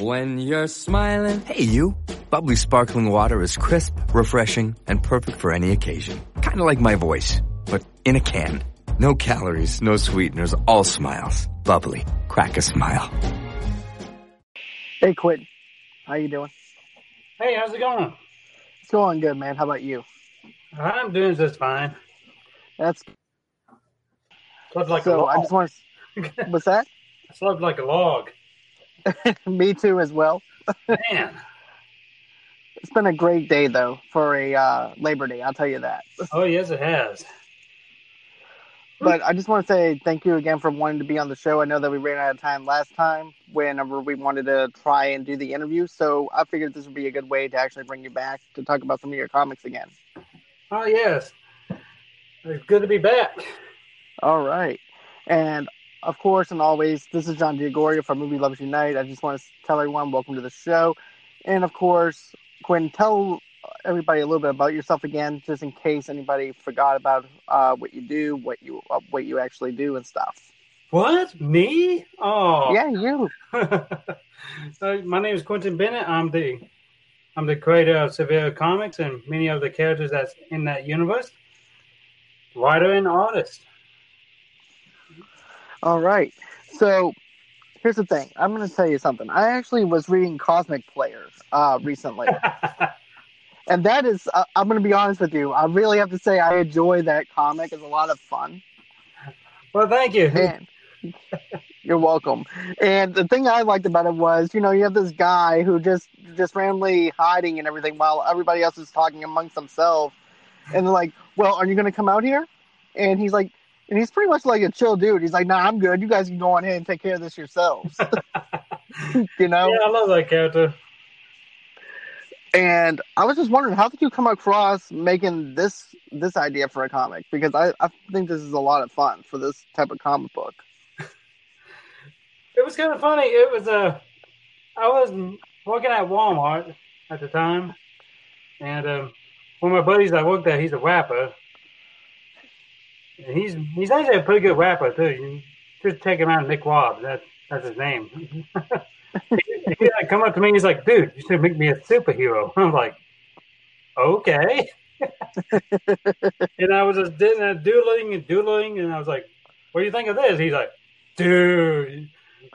When you're smiling. Hey, you. Bubbly sparkling water is crisp, refreshing, and perfect for any occasion. Kind of like my voice, but in a can. No calories, no sweeteners, all smiles. Bubbly. Crack a smile. Hey, Quinn. How you doing? Hey, how's it going? It's going good, man. How about you? I'm doing just fine. That's Slept like a so. log. I just want to. What's that? I slept like a log. Me too, as well. Man. It's been a great day though for a uh, Labor Day. I'll tell you that. Oh yes, it has. But I just want to say thank you again for wanting to be on the show. I know that we ran out of time last time whenever we wanted to try and do the interview. So I figured this would be a good way to actually bring you back to talk about some of your comics again. Oh yes. It's good to be back. All right. And of course, and always, this is John Diagoria from Movie Lovers Unite. I just want to tell everyone welcome to the show. And of course, Quinn, tell everybody a little bit about yourself again, just in case anybody forgot about uh, what you do, what you uh, what you actually do, and stuff. What? Me? Oh. Yeah, you. Uh, My name is Quentin Bennett. I'm the I'm the creator of Severe Comics and many of the characters that's in that universe. Writer and artist. All right. So here's the thing. I'm going to tell you something. I actually was reading Cosmic Player uh, recently. and that is, uh, I'm going to be honest with you. I really have to say I enjoy that comic. It's a lot of fun. well, thank you. And you're welcome. And the thing I liked about it was, you know, you have this guy who just just randomly hiding and everything while everybody else is talking amongst themselves. And they're like, "Well, are you going to come out here?" And he's like, and he's pretty much like a chill dude. He's like, "Nah, I'm good. You guys can go on ahead and take care of this yourselves." you know. Yeah, I love that character. And I was just wondering, how did you come across making this this idea for a comic? Because I, I think this is a lot of fun for this type of comic book. It was kind of funny. It was Uh, I was working at Walmart at the time, and um, one of my buddies I worked at, he's a rapper. He's he's actually a pretty good rapper too. You just take him out, Nick Wobb. That that's his name. he, like come up to me. He's like, "Dude, you should make me a superhero." I'm like, "Okay." and I was just doodling and doodling, and I was like, "What do you think of this?" He's like, "Dude,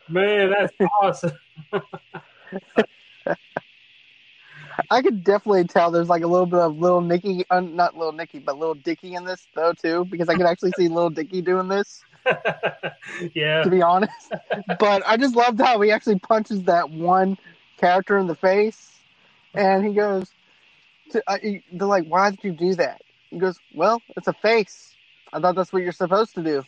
man, that's awesome." I could definitely tell there's like a little bit of little Nicky, uh, not little Nicky, but little Dicky in this though too, because I could actually see little Dicky doing this. yeah. To be honest, but I just loved how he actually punches that one character in the face, and he goes, to, uh, he- "They're like, why did you do that?" He goes, "Well, it's a face. I thought that's what you're supposed to do."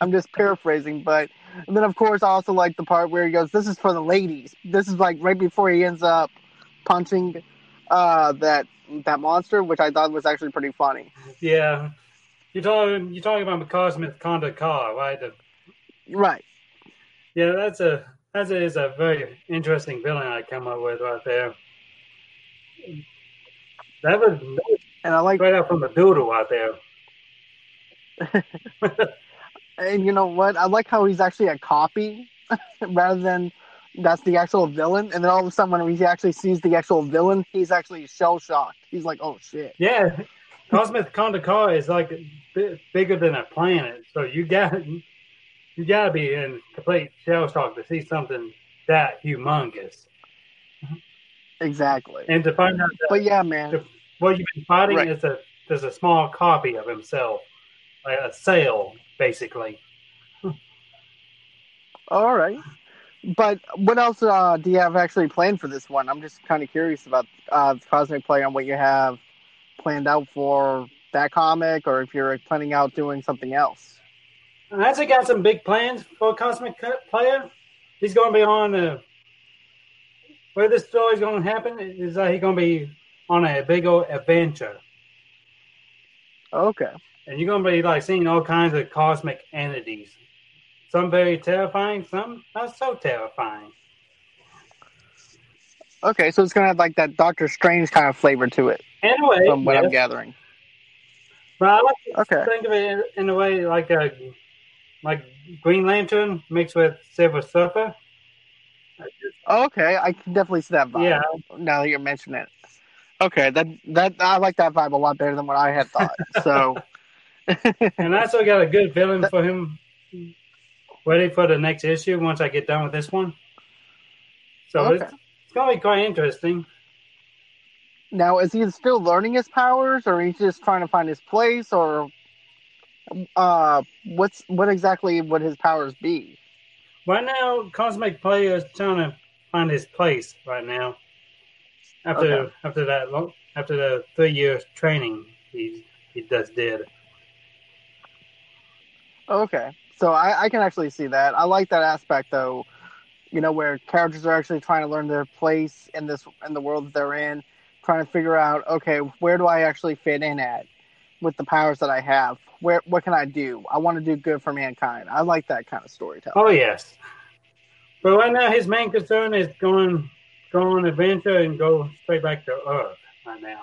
I'm just paraphrasing, but and then of course I also like the part where he goes, "This is for the ladies." This is like right before he ends up punching uh, that that monster, which I thought was actually pretty funny. Yeah. You're talking you're talking about Cosmic Conda Car, right? The, Right. yeah, that's a that is a very interesting villain I come up with right there. That was, that was And I like, right out from the doodle out there. and you know what? I like how he's actually a copy rather than that's the actual villain. And then all of a sudden, when he actually sees the actual villain, he's actually shell shocked. He's like, "Oh shit!" Yeah, Cosmic Conda Car is like bi- bigger than a planet, so you got you got to be in complete shell shock to see something that humongous, Exactly. and to find out that But yeah, man. what you've been fighting Right. is a there's a small copy of himself, like a cell, basically. All right. But what else uh, do you have actually planned for this one? I'm just kind of curious about uh, Cosmic Play on what you have planned out for that comic, or if you're planning out doing something else. I actually got some big plans for Cosmic Player. He's going to be on uh, where this story's going to happen is that he's going to be on a big old adventure, Okay. and you're going to be like seeing all kinds of cosmic entities. Some very terrifying, some not so terrifying. Okay, so it's gonna have like that Doctor Strange kind of flavor to it, Anyway, from what yes. I'm gathering. but I like to Okay. think of it in, in a way like a like Green Lantern mixed with Silver Surfer. Okay, I can definitely see that vibe. Yeah. Now that you're mentioning it. Okay, that that I like that vibe a lot better than what I had thought. So And I also got a good feeling for him ready for the next issue once I get done with this one. So Okay. it's, it's going to be quite interesting. now is he still learning his powers or he's just trying to find his place or uh what's what exactly would his powers be? Right now, Cosmic Player is trying to find his place right now. After Okay. after that after the three years training he he just did. Okay. So I, I can actually see that. I like that aspect though, you know, where characters are actually trying to learn their place in this in the world that they're in, trying to figure out, okay, where do I actually fit in at with the powers that I have? Where what can I do? I want to do good for mankind. I like that kind of storytelling. Oh yes. But right now his main concern is going go on adventure and go straight back to Earth right now.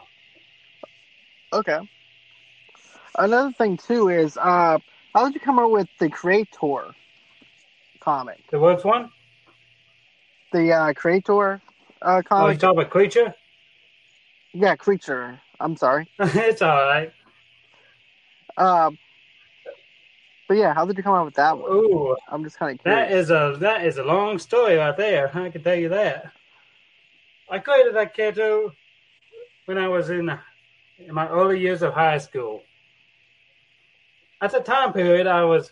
Okay. Another thing too is uh how did you come up with the creator comic? The what's one? The uh creator uh Oh, you comic? talk about creature? yeah, creature. I'm sorry. it's all right. Um, but yeah, how did you come up with that one? Ooh, I'm just kind of that curious. is a that is a long story right there. I can tell you that. I created that character when I was in, in my early years of high school. At the time period, I was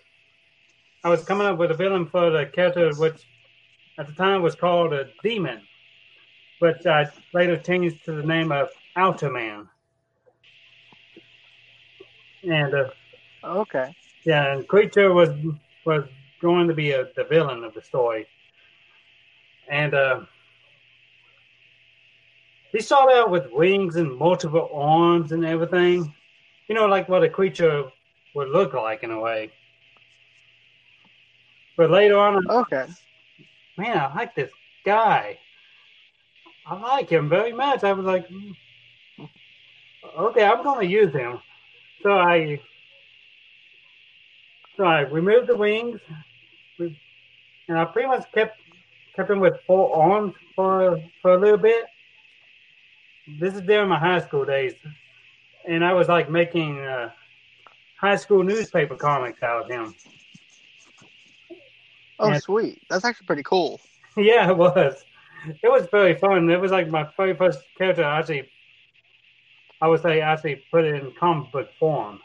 I was coming up with a villain for the character, which at the time was called a demon, but I later changed to the name of Outerman. And uh, okay. yeah, and Creature was was going to be a, the villain of the story, and uh, he started out with wings and multiple arms and everything. You know, like what a creature would look like in a way. But later on, Okay. man, I like this guy. I like him very much. I was like, "Hmm, okay, I'm going to use him. So I, so I removed the wings, and I pretty much kept kept him with four arms for for a little bit. This is during my high school days, and I was like making uh, high school newspaper comics out of him. Oh, Yeah. sweet. That's actually pretty cool. Yeah, it was. It was very fun. It was like my very first character. I actually, I would say, actually put it in comic book form.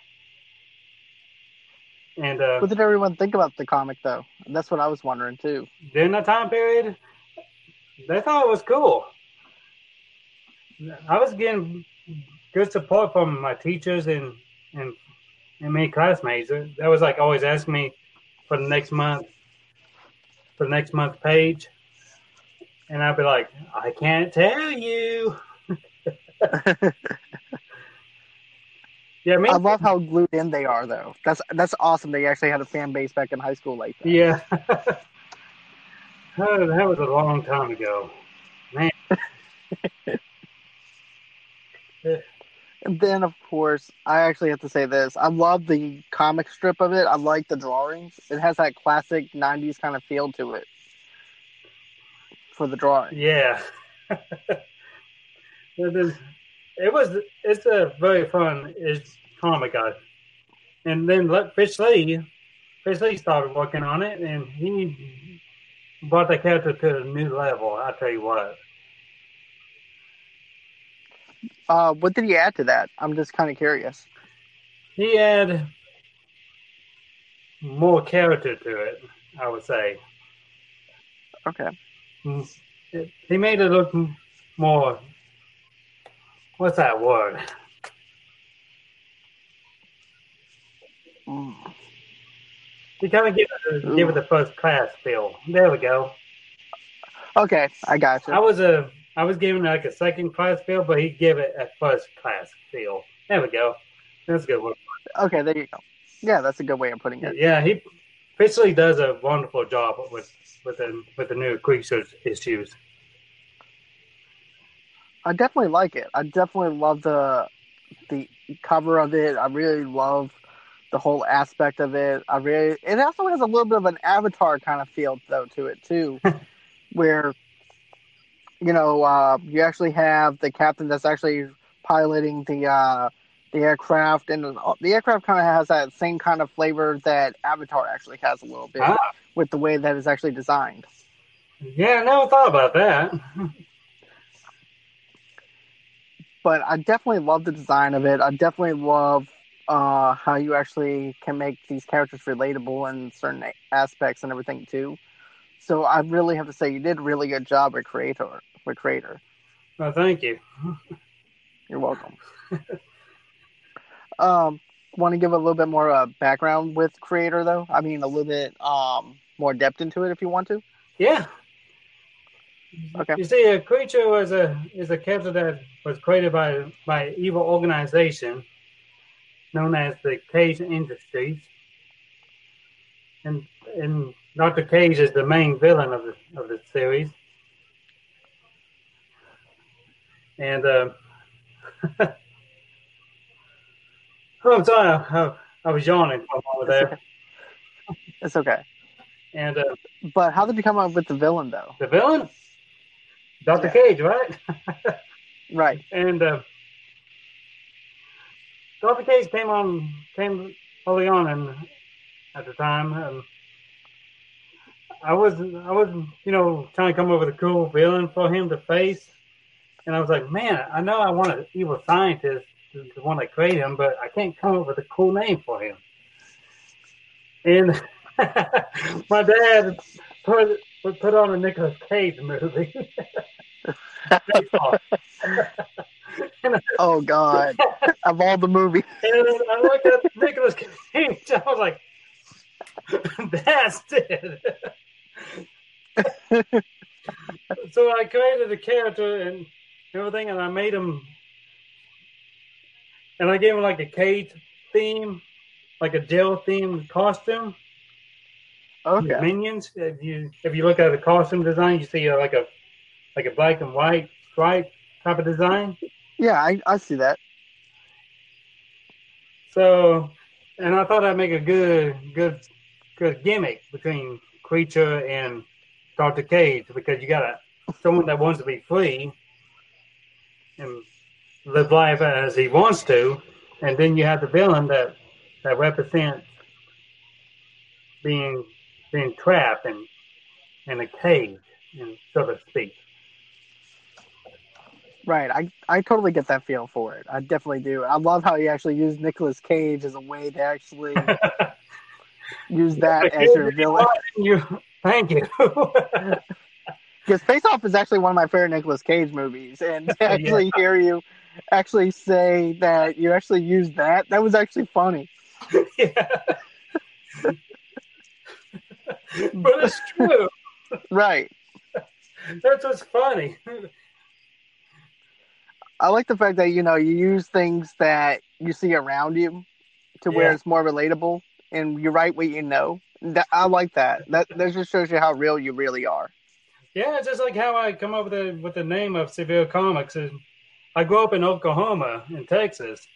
And uh, What did everyone think about the comic, though? That's what I was wondering too. during that time period, they thought it was cool. I was getting good support from my teachers and and and many classmates. That was like always asking me for the next month, for the next month page, and I'd be like, I can't tell you. Yeah, me. I love how glued in they are, though. That's that's awesome. They actually had a fan base back in high school like that. Yeah. Oh, that was a long time ago. Man. And then, of course, I actually have to say this. I love the comic strip of it. I like the drawings. It has that classic '90s kind of feel to it for the drawing. Yeah. it, is, it was. It's a very fun it's comic, guy. And then let Fish Lee, Fish Lee started working on it, and he brought the character to a new level. I tell you what. Uh, what did he add to that? I'm just kind of curious. He had more character to it. I would say. Okay. It- he made it look more. What's that word? Mm. He kind of give it, a, it the first class feel. There we go. Okay, I got you. I was a I was giving it like a second class feel, but he gave it a first class feel. There we go. That's a good one. Okay, there you go. Yeah, that's a good way of putting it. Yeah, he basically does a wonderful job with with the with the new creatures issues. I definitely like it. I definitely love the the cover of it. I really love the whole aspect of it. I really it also has a little bit of an avatar kind of feel though to it too, where you know, uh, you actually have the captain that's actually piloting the uh, the aircraft, and the aircraft kind of has that same kind of flavor that Avatar actually has a little bit Ah. with the way that it's actually designed. Yeah, I never thought about that. But I definitely love the design of it. I definitely love uh, how you actually can make these characters relatable in certain aspects and everything too. So I really have to say you did a really good job with creator with creator. Well, thank you. You're welcome. um, want to give a little bit more uh, background with creator though? I mean, a little bit um, more depth into it if you want to. Yeah. Okay. You see, a creature was a is a character that was created by by evil organization known as the Cage Industries, and and Doctor Cage is the main villain of the of the series. And uh, oh, I'm sorry, I, I was yawning moment there. It's okay. And uh, But how did you come up with the villain though? the villain, Doctor Yeah. Cage, right? Right. and uh, Doctor Cage came on came early on and at the time and I was I was you know trying to come up with a cool villain for him to face and I was like man I know I want an evil scientist to, want to create him but I can't come up with a cool name for him and my dad put put on a Nicolas Cage movie Oh God! of all the movies, And I looked at Nicolas Cage. I was like, "That's it." So I created a character and everything, and I made him, and I gave him like a cage theme, like a jail themed costume. okay. Minions. If you if you look at the costume design, you see uh, like a like a black and white stripe type of design. Yeah, I, I see that. So, and I thought I'd make a good, good, good gimmick between Creature and Doctor Cage because you got a someone that wants to be free and live life as he wants to, and then you have the villain that that represents being being trapped in in a cage, and so to speak. Right. I, I totally get that feel for it. I definitely do. I love how you actually use Nicolas Cage as a way to actually use that as your villain. You, thank you. Because Face Off is actually one of my favorite Nicolas Cage movies, and to actually hear you actually say that you actually used that, that was actually funny. yeah. but it's true. Right. That's what's funny. I like the fact that you know you use things that you see around you to where it's more relatable, and you write what you know. That, I like that. That that just shows you how real you really are. Yeah, it's just like how I come up with the with the name of Severe Comics. I grew up in Oklahoma, in Texas,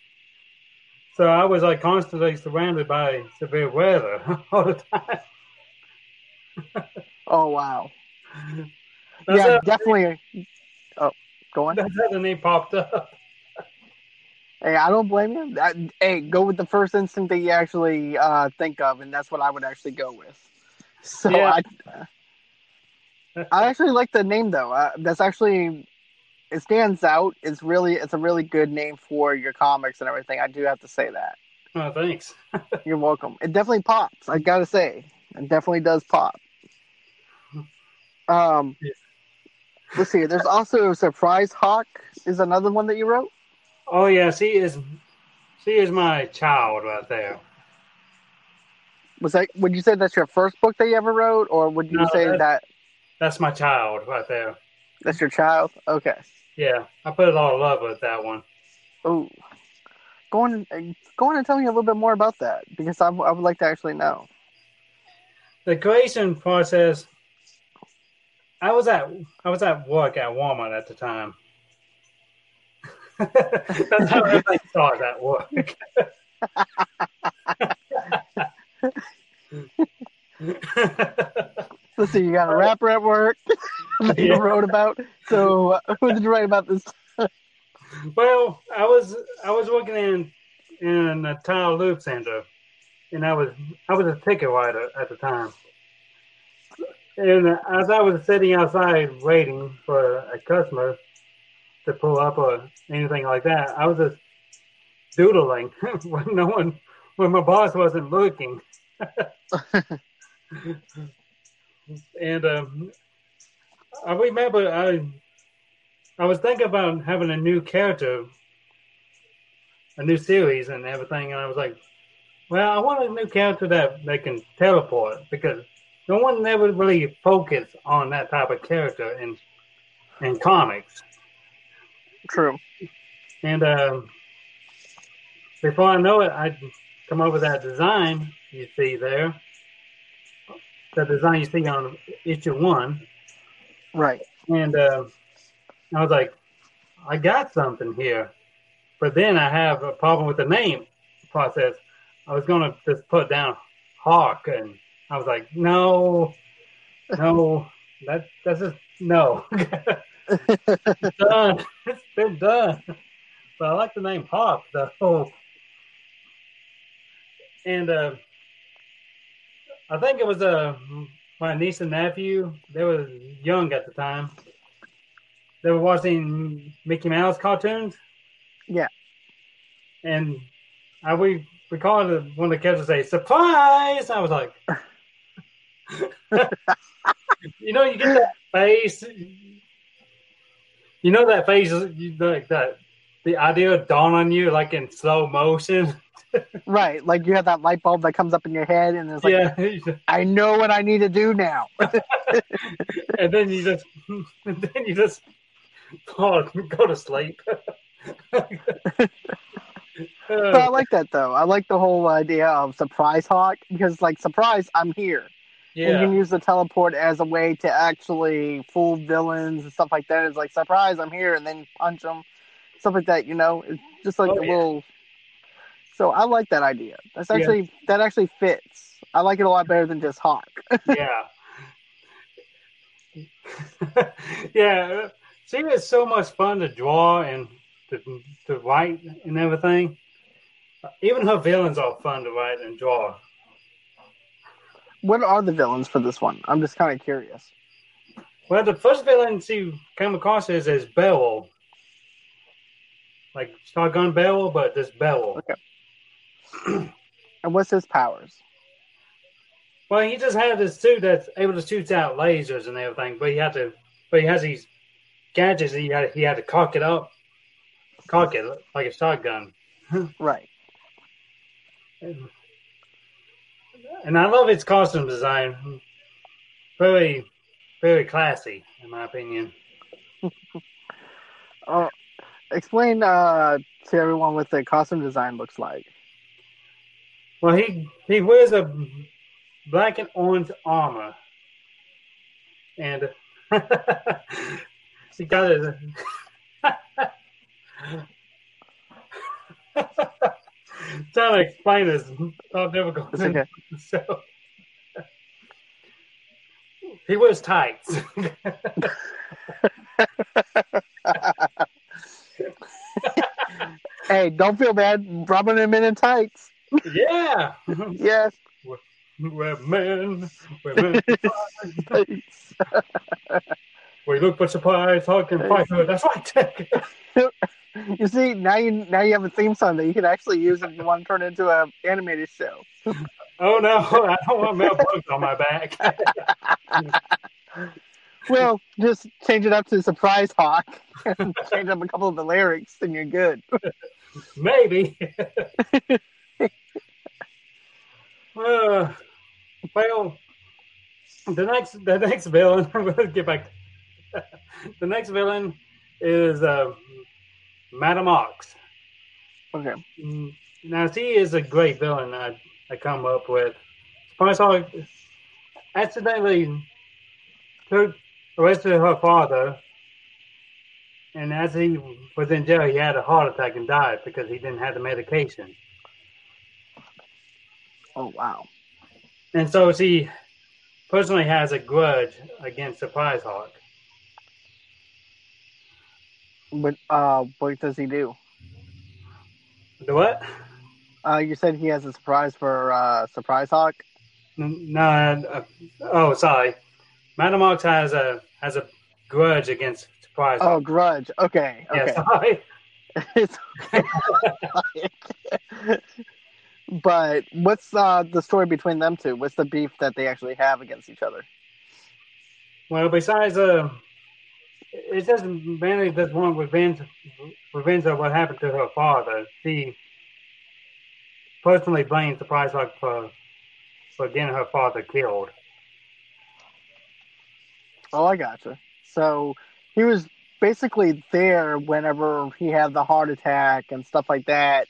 so I was like constantly surrounded by severe weather all the time. Oh wow. That's, yeah, definitely. Oh, go on. that's how the name popped up. Hey, I don't blame you. That, hey, go with the first instinct that you actually uh, think of, and that's what I would actually go with. So Yeah. I, I actually like the name though. Uh, that's actually it stands out. It's really it's a really good name for your comics and everything. I do have to say that. Oh, thanks. You're welcome. It definitely pops. I gotta say, it definitely does pop. Um, Yeah. let's see. There's also Surprise Hawk. Is another one that you wrote. Oh yeah, she is. She is my child right there. Was that? Would you say that's your first book that you ever wrote, or would you No, say that- that That's my child right there. that's your child? Okay. Yeah, I put a lot of love with that one. Oh, go on. Go on and tell me a little bit more about that because I, I would like to actually know. The creation process. I was at I was at work at Walmart at the time. That's how everybody saw it at work. Let's see. You got a rapper at work. that you Yeah. wrote about. So, uh, who did you write about this? Well, I was I was working in in a tire lube center, and I was I was a ticket writer at the time. And as I was sitting outside waiting for a customer to pull up or anything like that, I was just doodling when no one when my boss wasn't looking. and um, I remember I I was thinking about having a new character, a new series and everything, and I was like, well, I want a new character that, that can teleport because no one ever really focused on that type of character in in comics. True. And um, before I know it, I come with that design you see there. The design you see on issue one. Right. And uh, I was like, I got something here. But then I have a problem with the name process. I was going to just put down Hawk, and I was like, no, no, that that's just no. it's done. It's been done. But I like the name Hawk though. And uh, I think it was uh, my niece and nephew. They were young at the time. They were watching Mickey Mouse cartoons. Yeah. And I we recall the- one of the characters say "surprise." I was like, you know, you get that face. You know that face, like that. The idea dawn on you like in slow motion. Right. Like you have that light bulb that comes up in your head, and it's like, yeah, I know what I need to do now. and then you just, and then you just fall, go to sleep. But I like that though. I like the whole idea of surprise hawk because, like, surprise, I'm here. And you can use the teleport as a way to actually fool villains and stuff like that. It's like surprise, I'm here, and then punch them, stuff like that. You know, it's just like Oh, a yeah. little. So I like that idea. That's Yeah. actually that actually fits. I like it a lot better than just hawk. yeah, yeah. She was so much fun to draw and to, to write and everything. Even her villains are fun to write and draw. What are the villains for this one? I'm just kind of curious. Well, the first villain she came across is is Barrel, like shotgun Barrel, but just Barrel. Okay. and what's his powers? Well, he just had this suit that's able to shoot out lasers and everything, but he had to, but he has these gadgets. That he had he had to cock it up, cock it like a shotgun. Right. And I love its costume design. Very, very classy, in my opinion. Uh, explain uh, to everyone what the costume design looks like. Well, he he wears a black and orange armor, and he got his. Trying to explain this, oh, how difficult. It's okay. So he wears tights. Hey, don't feel bad rubbing him in in tights. yeah, Yes. we're men. We're men. We look for surprise, hug, and fight. That's right. You see, now you now you have a theme song that you can actually use if you want to turn it into an animated show. oh no, I don't want Mel Brooks on my back. Well, just change it up to surprise hawk and change up a couple of the lyrics, and you're good. Maybe. uh, well, the next the next villain. We'll get back. the next villain is uh, Madam Ox. Okay. Mm, Now she is a great villain. I I come up with. Spice Hawk accidentally took arrested her father, and as he was in jail, he had a heart attack and died because he didn't have the medication. Oh wow. And so she personally has a grudge against Surprise Hawk. What uh what does he do? The what? Uh, you said he has a surprise for uh, Surprise Hawk. No, uh, oh, sorry. Madam Ox has a has a grudge against Surprise. Oh, Grudge. Okay, yeah, okay. sorry. It's- but what's uh, the story between them two? What's the beef that they actually have against each other? Well, besides, uh, it's just mainly just one revenge, revenge of what happened to her father. She personally blames Surprise Hawk uh, for for getting her father killed. Oh, I gotcha. So he was basically there whenever he had the heart attack and stuff like that.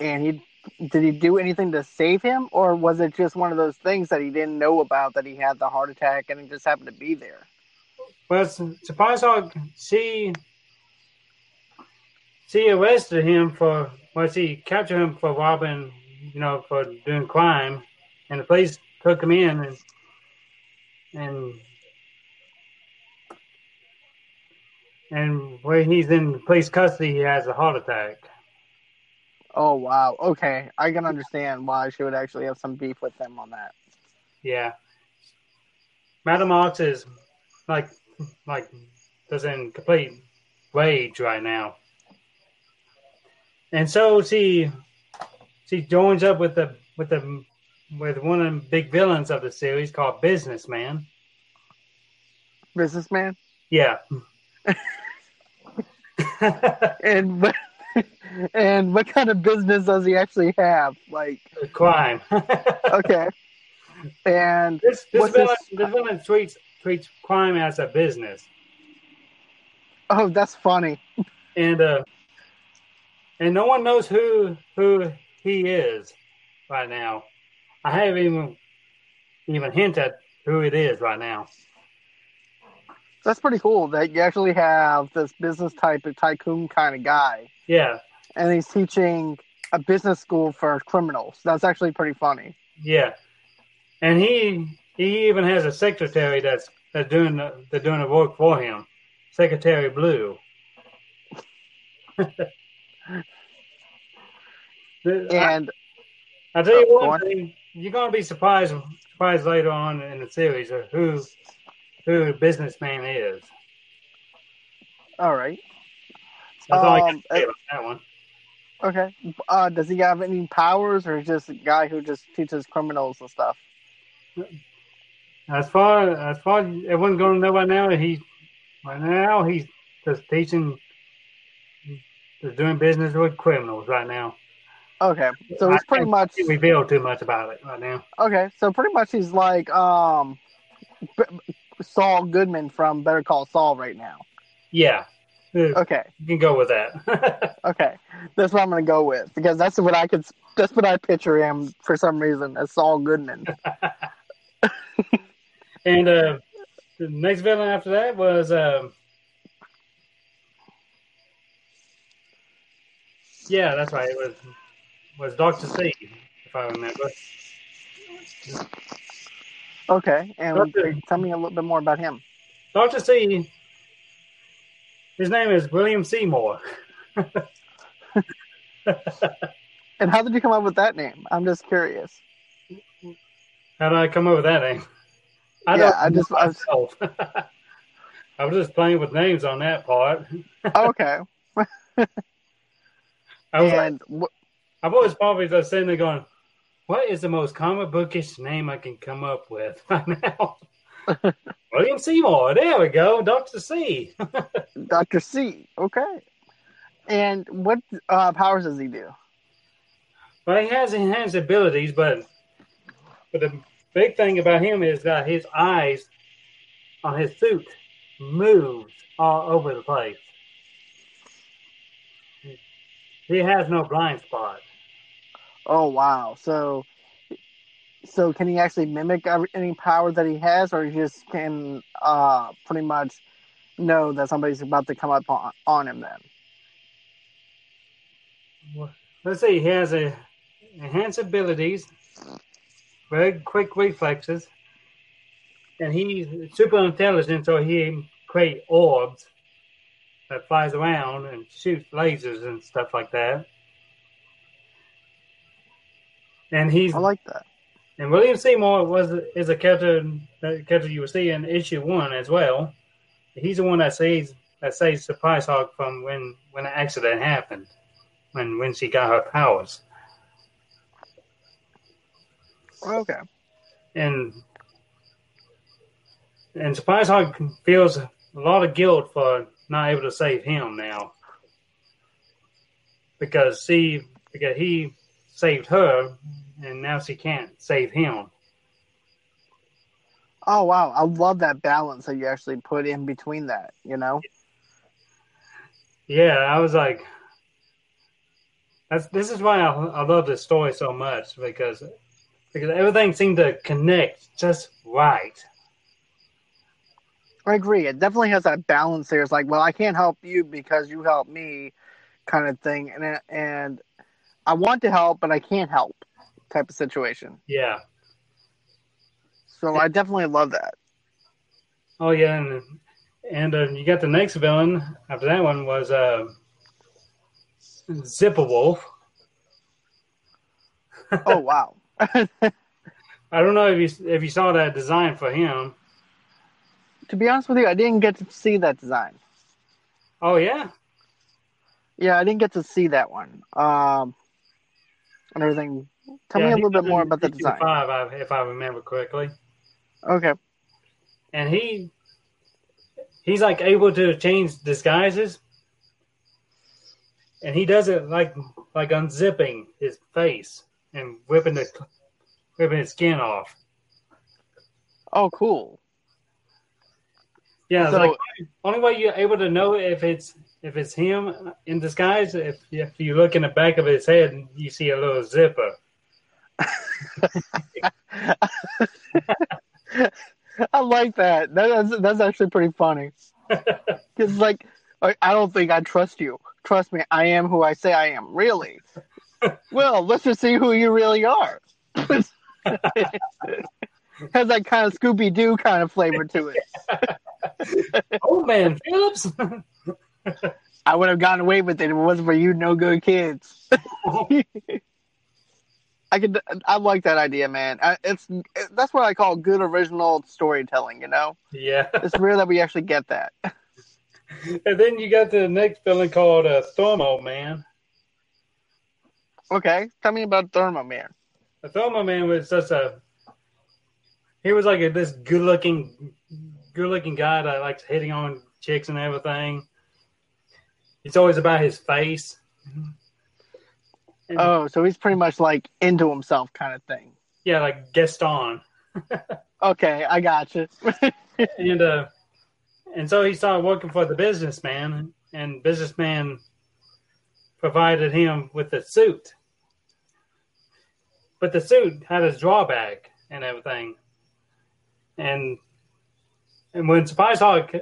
And he did he do anything to save him, or was it just one of those things that he didn't know about that he had the heart attack and he just happened to be there? Surprise Hawk, she she arrested him for well, she captured him for robbing, you know, for doing crime, and the police took him in and and and when he's in police custody, he has a heart attack. Oh wow. Okay, I can understand why she would actually have some beef with him on that. Yeah, Madam Ox is like like is in complete rage right now, and so she she joins up with the with the with one of the big villains of the series called Businessman. Businessman. Yeah. And what and what kind of business does he actually have? Like, crime. okay. And this this villain, this- this villain treats treats crime as a business. oh, that's funny. and uh, and no one knows who who he is right now. I haven't even even hint at who it is right now. That's pretty cool that you actually have this business type of tycoon kind of guy, Yeah, and he's teaching a business school for criminals. That's actually pretty funny. yeah, and he he even has a secretary that's that's doing the, that's doing the work for him, Secretary Blue. I, And I tell you Oh, one thing, you're gonna be surprised surprised later on in the series of who who the businessman is. all right, That's all I Um, can say about that one. okay. Uh, does he have any powers, or just a guy who just teaches criminals and stuff? As far as far as everyone's going to know right now, he right now he's just teaching, just doing business with criminals right now. Okay, so he's pretty much reveal too much about it right now. okay. So pretty much he's like um, B- Saul Goodman from Better Call Saul right now. Yeah, Okay. you can go with that. okay, that's what I'm gonna go with because that's what I could. That's what I picture him for some reason as Saul Goodman. and uh, the next villain after that was um, yeah, that's right. It was was Doctor C, if I remember. Okay, and Okay. tell me a little bit more about him. Doctor C. His name is William Seymour. And how did you come up with that name? I'm just curious. How did I come up with that name? I Yeah, I just- I was... I was just playing with names on that part. Okay, I was like, and wh- I've always probably just sitting there going, "What is the most comic bookish name I can come up with right now?" William Seymour. There we go, Doctor C. Doctor C. Okay, and what uh, powers does he do? Well, he has enhanced abilities, but but the big thing about him is that his eyes on his suit moves all over the place. He has no blind spot. Oh wow! So, so can he actually mimic any power that he has, or he just can uh, pretty much know that somebody's about to come up on, on him? Then Let's see, he has a enhanced abilities, very quick reflexes, and he's super intelligent, so he create orbs that flies around and shoots lasers and stuff like that. And he's I like that. and William Seymour was is a character that character you will see in issue one as well. He's the one that saves that saves Surprise Hawk from when when the accident happened, when when she got her powers. Oh, okay. and and Surprise Hawk feels a lot of guilt for not able to save him now because she because he saved her and now she can't save him. Oh wow, I love that balance that you actually put in between that. You know. Yeah, I was like, that's this is why I, I love this story so much because because everything seemed to connect just right. I agree. It definitely has that balance there. It's like, well, I can't help you because you helped me, kind of thing, and and I want to help, but I can't help, type of situation. Yeah. So I definitely love that. Oh yeah, and and uh, you got the next villain after that one was uh, Zipper Wolf. Oh wow. I don't know if you if you saw that design for him. to be honest with you, I didn't get to see that design. Oh yeah, Yeah, I didn't get to see that one. Um, and everything. Tell Yeah, me a little bit more about the design. Five, if I remember correctly, Okay. and he he's like able to change disguises, and he does it like like unzipping his face and whipping the whipping his skin off. Oh, cool. Yeah, So- like only way you're able to know if it's if it's him in disguise if if you look in the back of his head and you see a little zipper. I like that. that that's, that's actually pretty funny. Because, like, I don't think I trust you. Trust me, I am who I say I am. Really? Well, let's just see who you really are. Has that kind of Scooby Doo kind of flavor to it. oh man, Phillips. I would have gotten away with it if it wasn't for you, no good kids. I could. I like that idea, man. I, it's that's what I call good original storytelling. You know, yeah, it's rare that we actually get that. and then you got the next villain called uh, Thermo Man. Okay, tell me about Thermo Man. The Thermo Man was just a. He was like a, this good-looking, good-looking guy that likes hitting on chicks and everything. It's always about his face. And- Oh, so he's pretty much like into himself kind of thing. Yeah, like Gaston. Okay, I got you. and uh and so he started working for the businessman and businessman provided him with a suit but the suit had its drawback and everything and and when surprise hawk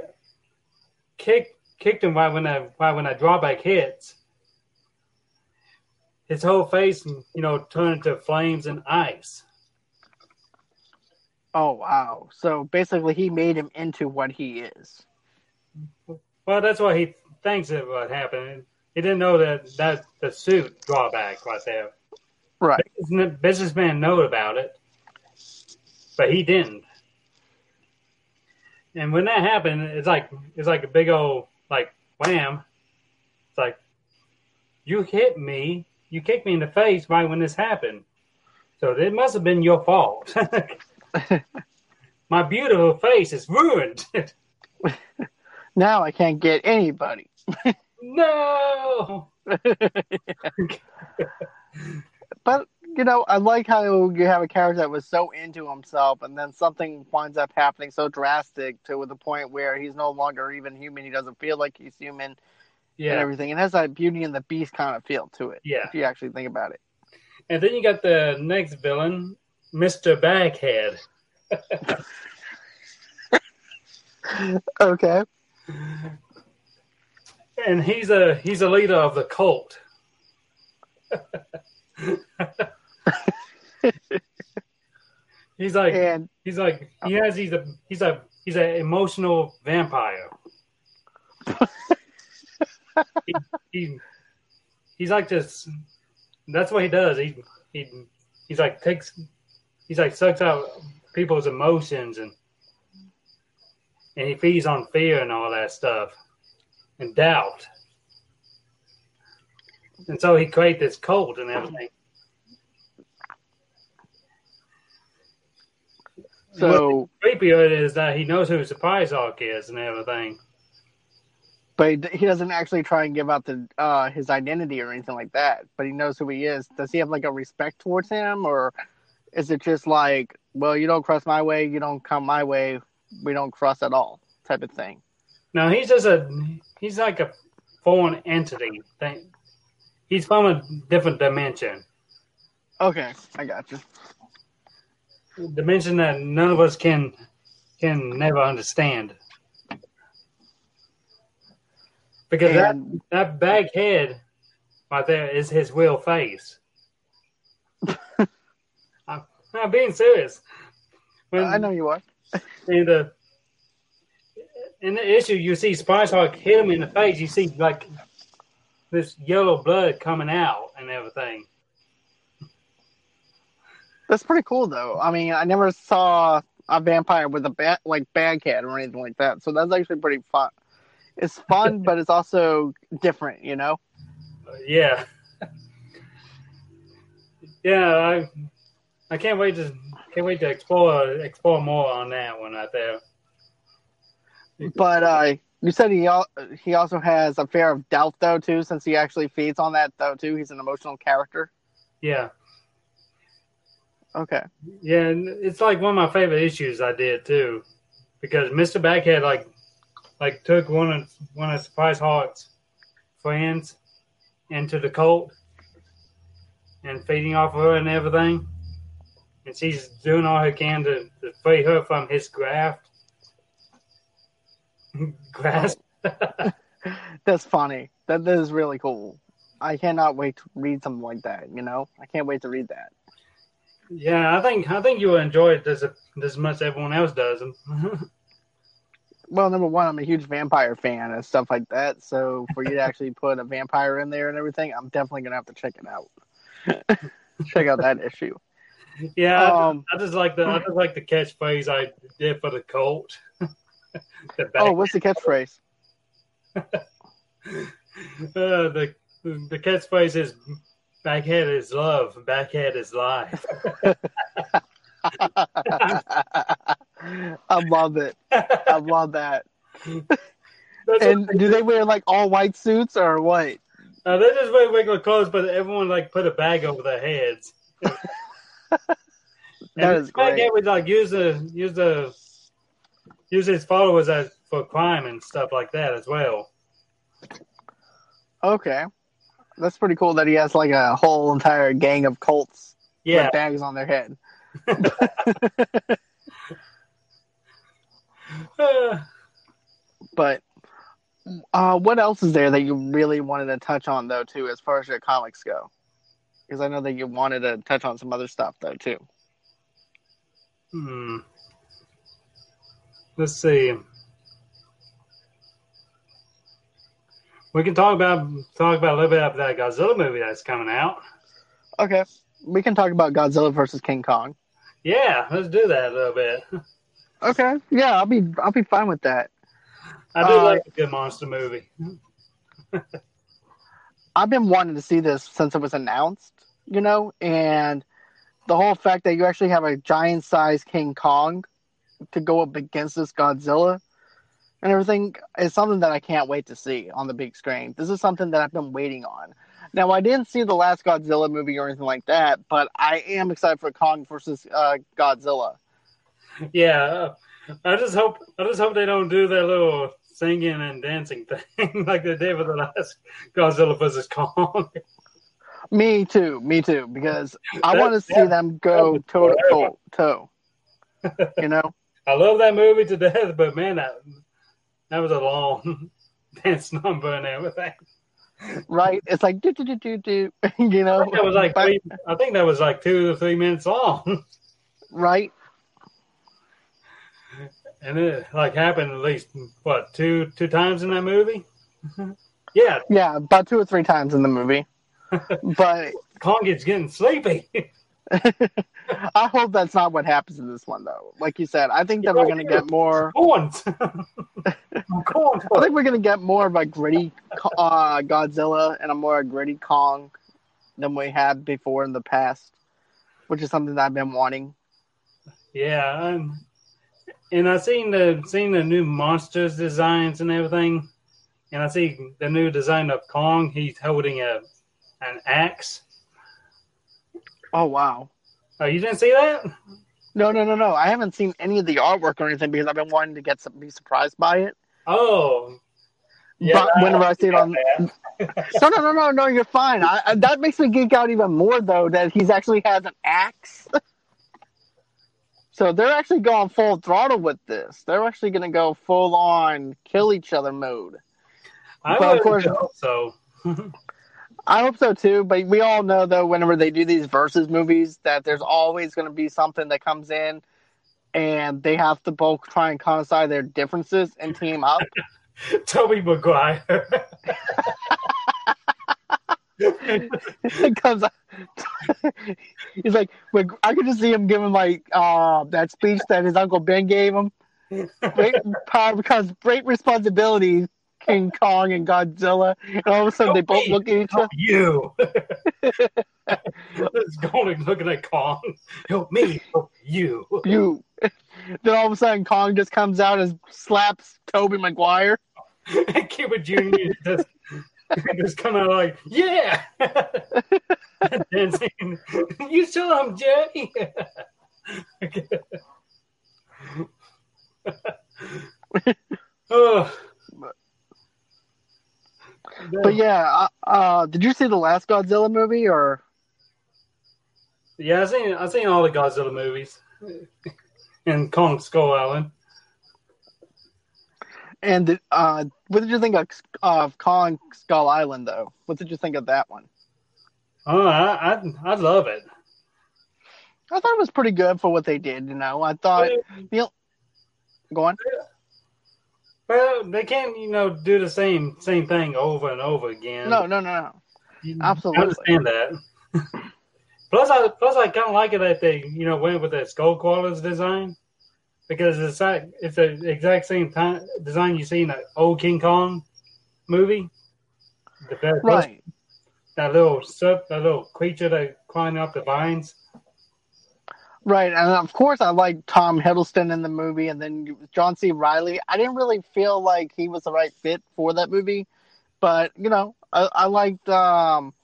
kicked kicked him right when that right when that drawback hits his whole face you know turned into flames and ice oh wow! So basically, he made him into what he is. Well, that's what he thinks of what happened. He didn't know that that the suit drawback right there. Right. The businessman know about it, but he didn't. And when that happened, it's like it's like a big old like wham. It's like you hit me, you kicked me in the face right when this happened. So it must have been your fault. My beautiful face is ruined. Now I can't get anybody. no. But you know, I like how you have a character that was so into himself, and then something winds up happening so drastic to the point where he's no longer even human. He doesn't feel like he's human and Yeah. everything. It has that Beauty and the Beast kind of feel to it. Yeah. If you actually think about it. And then you got the next villain, Mr. Baghead. Okay. And he's a he's a leader of the cult. he's like And he's like he has he's a he's a he's an emotional vampire. he, he he's like this. That's what he does. He he he's like takes he's like sucks out people's emotions and and he feeds on fear and all that stuff and doubt. And so he creates this cult and everything. So, Creepier is that he knows who Surprise Hawk is and everything. but he, he doesn't actually try and give out the uh, his identity or anything like that. But he knows who he is. Does he have like a respect towards him, or is it just like, well, you don't cross my way, you don't come my way, we don't cross at all, type of thing? No, he's just a he's like a foreign entity. Thing. He's from a different dimension. Okay, I got you. Dimension that none of us can can never understand. Because that, that bag head right there is his real face. I'm, I'm being serious. When, I know you are. in the uh, in the issue you see Spice Hawk hit him in the face, you see like this yellow blood coming out and everything. That's pretty cool, though. I mean, I never saw a vampire with a bat like bag head or anything like that. So that's actually pretty fun. It's fun, but it's also different, you know. Yeah. yeah, I I can't wait to can't wait to explore explore more on that one right there. But uh, you said he al- he also has a fear of doubt, though, too, since he actually feeds on that, though, too. He's an emotional character. Yeah. Okay. Yeah, and it's like one of my favorite issues I did too, because Mr. Backhead like like took one of one of Surprise Hawk's friends into the cult and feeding off of her and everything, and she's doing all her can to, to free her from his graft. Grasp. That's funny. That, that is really cool. I cannot wait to read something like that, you know? I can't wait to read that. yeah, I think I think you will enjoy it as as much as everyone else does. Well, number one, I'm a huge vampire fan and stuff like that. So for you to actually put a vampire in there and everything, I'm definitely gonna have to check it out. check out that issue. yeah, I, Um, I just like the I just like the catchphrase I did for the cult. Oh, what's the catchphrase? Uh, the the catchphrase is backhead is love, backhead is life. I love it. I love that. That's And do they wear like all white suits or what? uh, they just wear regular clothes, but everyone like put a bag over their heads. That and is great. Would like use the use the use his followers as for crime and stuff like that as well. Okay. That's pretty cool that he has like a whole entire gang of cults Yeah, with bags on their head. But uh, what else is there that you really wanted to touch on though too, as far as your comics go? Because I know that you wanted to touch on some other stuff though too. hmm. Let's see. We can talk about talk about a little bit of that Godzilla movie that's coming out. Okay, we can talk about Godzilla versus King Kong. Yeah, let's do that a little bit. Okay, yeah, I'll be I'll be fine with that. I do Uh, like a good monster movie. I've been wanting to see this since it was announced, you know, and the whole fact that you actually have a giant sized King Kong to go up against this Godzilla and everything is something that I can't wait to see on the big screen. This is something that I've been waiting on. Now, I didn't see the last Godzilla movie or anything like that, but I am excited for Kong versus uh, Godzilla. Yeah, uh, I just hope I just hope they don't do that little singing and dancing thing like they did with the last Godzilla vs Kong. Me too, me too, because I want to see them go toe to toe. You know? I love that movie to death, but man, that that was a long dance number and everything. right? It's like do do do do do. You know, that was like three, I think that was like two to three minutes long, right? and it like happened at least what two two times in that movie. Yeah, Yeah, about two or three times in the movie. but Kong is getting sleepy. I hope that's not what happens in this one, though. Like you said, I think that we're going to get more. Corns. Corns. I think we're going to get more of a gritty uh, Godzilla and a more gritty Kong than we had before in the past, which is something that I've been wanting. Yeah, um, and I seen the seen the new monsters designs and everything, and I see the new design of Kong. He's holding a an axe. Oh wow! Oh, you didn't see that? No, no, no, no! I haven't seen any of the artwork or anything because I've been wanting to get some, be surprised by it. Oh, but whenever I see it on, no, no, no, no, no, you're fine. I, I, that makes me geek out even more though that he's actually has an axe. so they're actually going full throttle with this. They're actually going to go full on kill each other mode. I But of course- so. I hope so too, but we all know though whenever they do these versus movies that there's always going to be something that comes in and they have to both try and coincide their differences and team up. Tobey Maguire. it comes out. He's like, like, I could just see him giving like uh, that speech that his uncle Ben gave him. Great power becomes great responsibility. King Kong and Godzilla, and all of a sudden they both look at each other. You. it's going looking at Kong. Help me. Help you. You. Then all of a sudden Kong just comes out and slaps Tobey Maguire. And Cuba Jr. just, just come out like, yeah. Dancing. You saw him, Jay. oh. But yeah, uh, uh, did you see the last Godzilla movie or? Yeah, I've seen I've seen all the Godzilla movies and Kong Skull Island. And uh, what did you think of, of Kong Skull Island though? What did you think of that one? Oh, I I, I love it. I thought it was pretty good for what they did. You know, I thought. you know Go on. Well, they can't, you know, do the same same thing over and over again. No, no, no, no. You- absolutely. I understand that. plus, I plus I kind of like it that they, you know, went with that skull crawlers design because it's like it's the exact same time design you see in the old King Kong movie. The Right. that little sub, that little creature that climbing up the vines. Right, and of course I like Tom Hiddleston in the movie, and then John C. Reilly. I didn't really feel like he was the right fit for that movie, but you know, I, I liked um,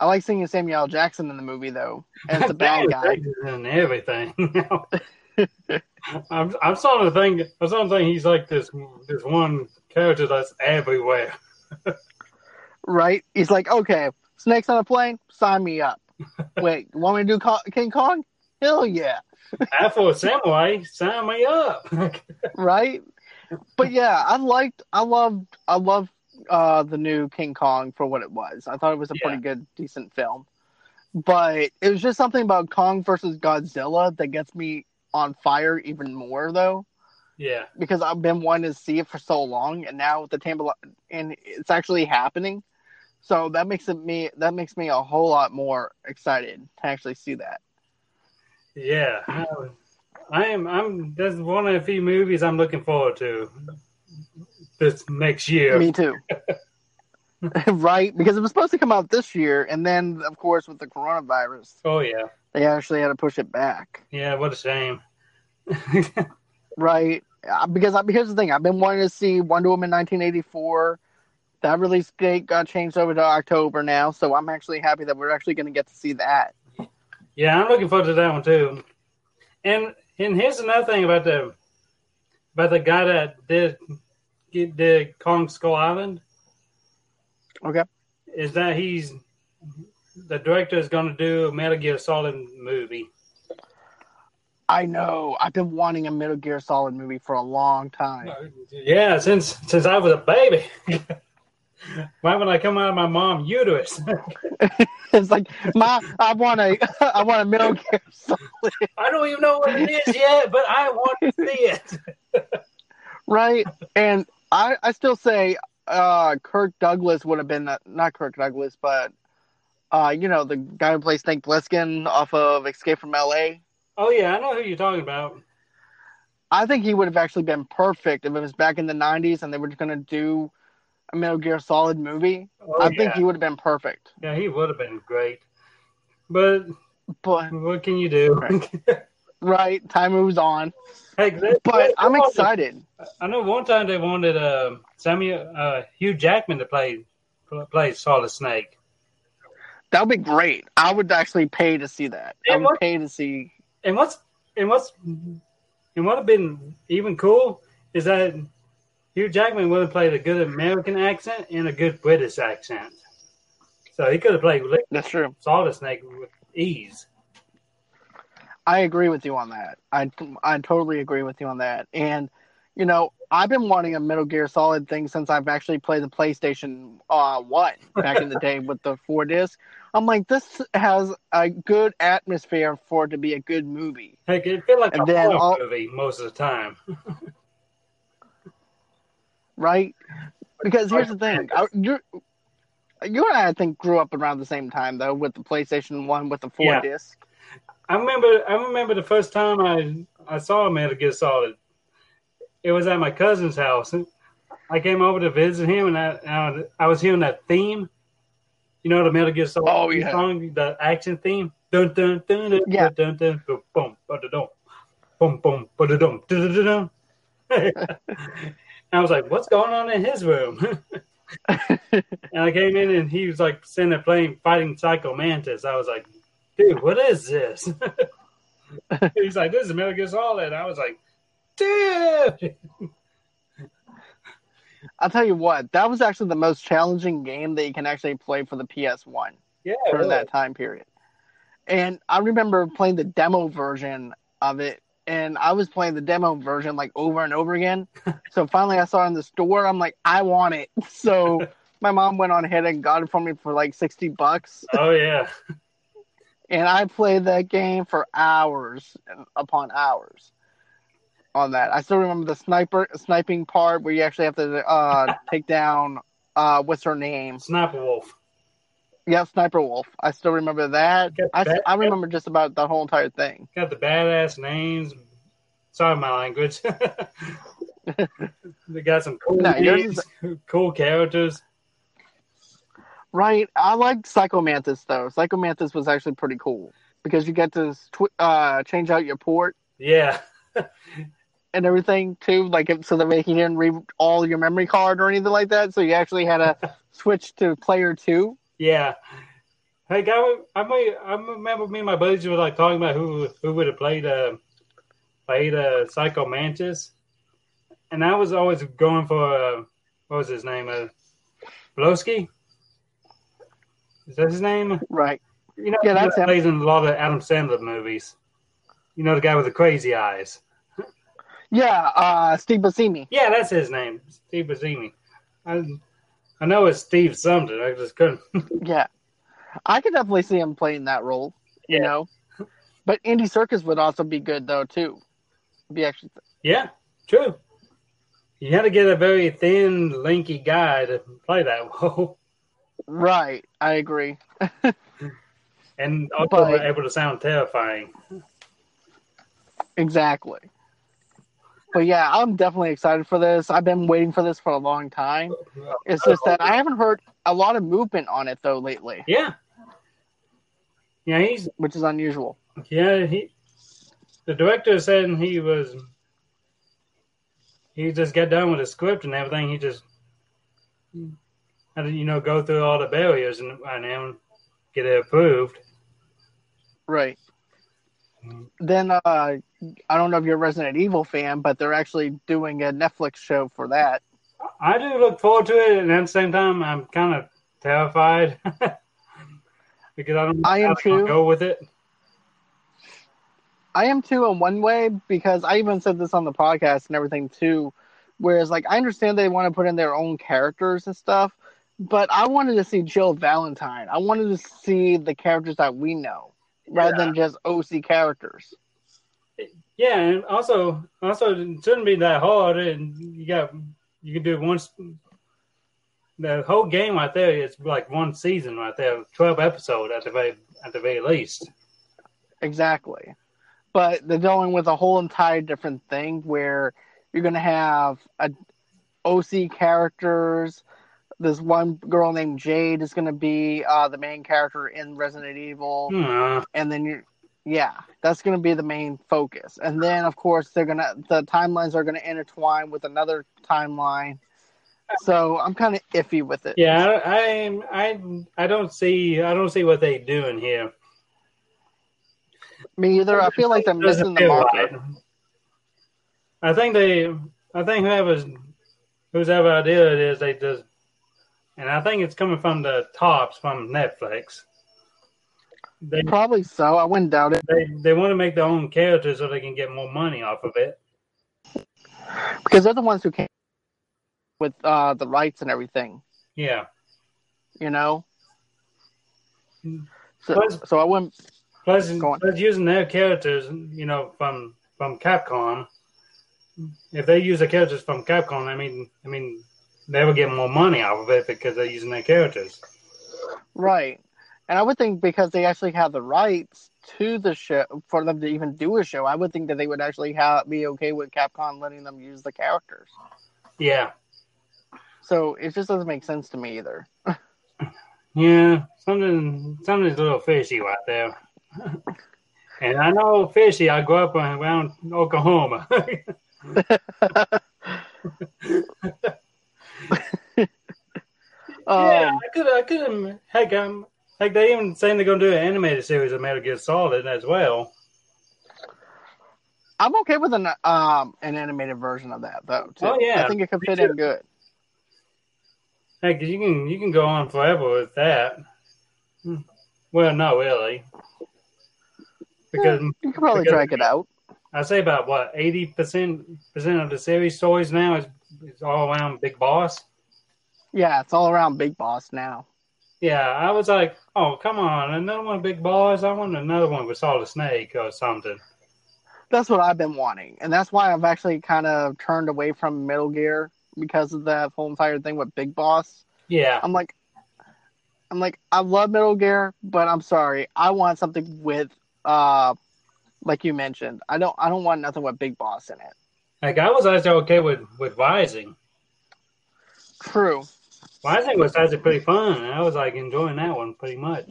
I like seeing Samuel L. Jackson in the movie though, as the bad guy. and everything. I'm I'm starting to think I'm starting to think he's like this this one character that's everywhere. Right? He's like, okay, snakes on a plane, sign me up. Wait, you want me to do King Kong? Hell yeah! Afro Samurai, sign me up. right? But yeah, I liked, I loved, I loved uh, the new King Kong for what it was. I thought it was a pretty good, decent film. But it was just something about Kong versus Godzilla that gets me on fire even more, though, yeah, because I've been wanting to see it for so long, and now with the table, and it's actually happening. So that makes it me that makes me a whole lot more excited to actually see that. Yeah. I am. I'm. That's one of the few movies I'm looking forward to this next year. Me too. right? Because it was supposed to come out this year, and then, of course, with the coronavirus, Oh yeah, they actually had to push it back. yeah. What a shame. Right? Uh, Because I, here's the thing: I've been wanting to see Wonder Woman 1984. That release date got changed over to October now, so I'm actually happy that we're actually going to get to see that. Yeah, I'm looking forward to that one too. And and here's another thing about the about the guy that did did Kong Skull Island Okay. is that he's the director is going to do a Metal Gear Solid movie. I know. I've been wanting a Metal Gear Solid movie for a long time. Yeah, since since I was a baby. Right when I come out of my mom's uterus, It's like, my, I want a, I want a Solid. I don't even know what it is yet, but I want to see it. right? And I, I still say uh, Kirk Douglas would have been that. not Kirk Douglas, but uh, you know the guy who plays Snake Plissken off of Escape from L.A. Oh yeah, I know who you're talking about. I think he would have actually been perfect if it was back in the '90s and they were just going to do a Metal Gear Solid movie. Oh, I yeah. think he would have been perfect. Yeah, he would have been great. But But what can you do? right, time moves on. hey, they- But they I'm excited. I know one time they wanted uh, Samuel uh, Hugh Jackman to play play Solid Snake. That would be great. I would actually pay to see that. I Yeah, would what- pay to see. And what's and what's and what have been even cool is that Hugh Jackman would have played a good American accent and a good British accent. So he could have played That's true. Solid Snake with ease. I agree with you on that. I I totally agree with you on that. And you know, I've been wanting a Metal Gear Solid thing since I've actually played the PlayStation uh, One back in the day with the four disc. I'm like, this has a good atmosphere for it to be a good movie. Heck, it felt like And a horror all- movie most of the time. right? Because here's the thing, I, you you and I, I think, grew up around the same time though, with the PlayStation One with the four Yeah. disc. I remember I remember the first time I I saw Metal Gear Solid. It was at my cousin's house. I came over to visit him, and I uh, I was hearing that theme. You know the Metal Gear Solid Oh, yeah. song, the action theme. Dun dun dun dun Yeah. dun dun dun boom boom dum boom boom ba dum dun dun dun. I was like, "What's going on in his room?" and I came in, and he was like sitting there playing, fighting Psycho Mantis. I was like, "Dude, what is this?" He's like, "This is Metal Gear Solid." I was like, "Dude." I'll tell you what, that was actually the most challenging game that you can actually play for the PS One. Yeah, during really. that time period. And I remember playing the demo version of it, and I was playing the demo version like over and over again. so finally, I saw it in the store. I'm like, I want it. So my mom went on ahead and got it for me for like sixty bucks, Oh yeah, and I played that game for hours upon hours. On that, I still remember the sniper sniping part where you actually have to uh, take down uh, what's her name? Sniper Wolf. Yeah, Sniper Wolf. I still remember that. I, that- I remember just about the whole entire thing. Got the badass names. Sorry, my language. they got some cool No, names, cool characters. Right. I like Psycho Mantis though. Psycho Mantis was actually pretty cool because you get to tw- uh, change out your port Yeah, and everything too, like if, so that way he didn't read all your memory card or anything like that. So you actually had to switch to player two. Yeah. Hey, guy, I may, I remember me and my buddies were like talking about who who would have played uh played uh Psycho Mantis, and I was always going for uh, what was his name uh Blosky. Is that his name? Right. You know, Yeah, that's him. plays in a lot of Adam Sandler movies. You know, the guy with the crazy eyes. Yeah. Uh, Steve Buscemi. Yeah, that's his name, Steve Buscemi. I, I know it's Steve something. I just couldn't. Yeah. I could definitely see him playing that role. You Yeah. know. But Andy Serkis would also be good though too. Be actually yeah, true. You had to get a very thin, lanky guy to play that role, right. I agree. and also But- able to sound terrifying. Exactly. But yeah, I'm definitely excited for this. I've been waiting for this for a long time. It's just that I haven't heard a lot of movement on it though lately, Yeah, yeah. He's which is unusual. Yeah, he. The director said he was. He just got done with the script and everything. He just had to, you know, go through all the barriers and now get it approved. Right. Then uh I don't know if you're a Resident Evil fan, but they're actually doing a Netflix show for that. I do look forward to it, and at the same time, I'm kind of terrified because I don't know I am how they're gonna too. go with it. I am too in one way because I even said this on the podcast and everything too. Whereas like I understand they want to put in their own characters and stuff, but I wanted to see Jill Valentine. I wanted to see the characters that we know rather Yeah. than just OC characters. Yeah, and also, also it shouldn't be that hard. And you got you can do one. sp- the whole game right there is like one season right there, twelve episode at the very at the very least. Exactly. But they're going with a whole entire different thing where you're going to have a OC characters. This one girl named Jade is going to be uh, the main character in Resident Evil, Hmm. and then you, yeah, that's going to be the main focus. And then, of course, they're gonna the timelines are going to intertwine with another timeline. So I'm kind of iffy with it. Yeah, I, I I don't see I don't see what they're doing here. Me either. I feel like they're missing the feel mark. right. I think they I think whoever's whose ever idea it is, they just and I think it's coming from the tops from Netflix. They Probably so. I wouldn't doubt it they they want to make their own characters so they can get more money off of it. because they're the ones who came with uh, the rights and everything. Yeah. You know. So, Plus- so I wouldn't. Plus, plus using their characters, you know, from from Capcom. If they use the characters from Capcom, I mean, I mean, they would get more money off of it because they're using their characters. Right. And I would think because they actually have the rights to the show for them to even do a show, I would think that they would actually have be okay with Capcom letting them use the characters. Yeah, So it just doesn't make sense to me either. yeah, something something's a little fishy right there. and I know fishy. I grew up around Oklahoma. yeah, Um, I could, I could. Heck, um, heck, they even saying they're gonna do an animated series of Metal Gear Solid as well. I'm okay with an um an animated version of that though. Too. Oh, yeah. I think it could fit in good. Heck, you can you can go on forever with that. Hmm. Well, not really, because You can probably because- drag it out. I say about what eighty percent percent of the series stories now is, is all around Big Boss. Yeah, it's all around Big Boss now. Yeah, I was like, oh come on, another one of Big Boss. I want another one with Solid Snake or something. That's what I've been wanting, and that's why I've actually kind of turned away from Metal Gear because of that whole entire thing with Big Boss. Yeah, I'm like, I'm like, I love Metal Gear, but I'm sorry, I want something with, uh, like you mentioned, I don't, I don't want nothing with Big Boss in it. Like I was actually okay with with Rising. True, Rising was actually pretty fun. I was like enjoying that one pretty much.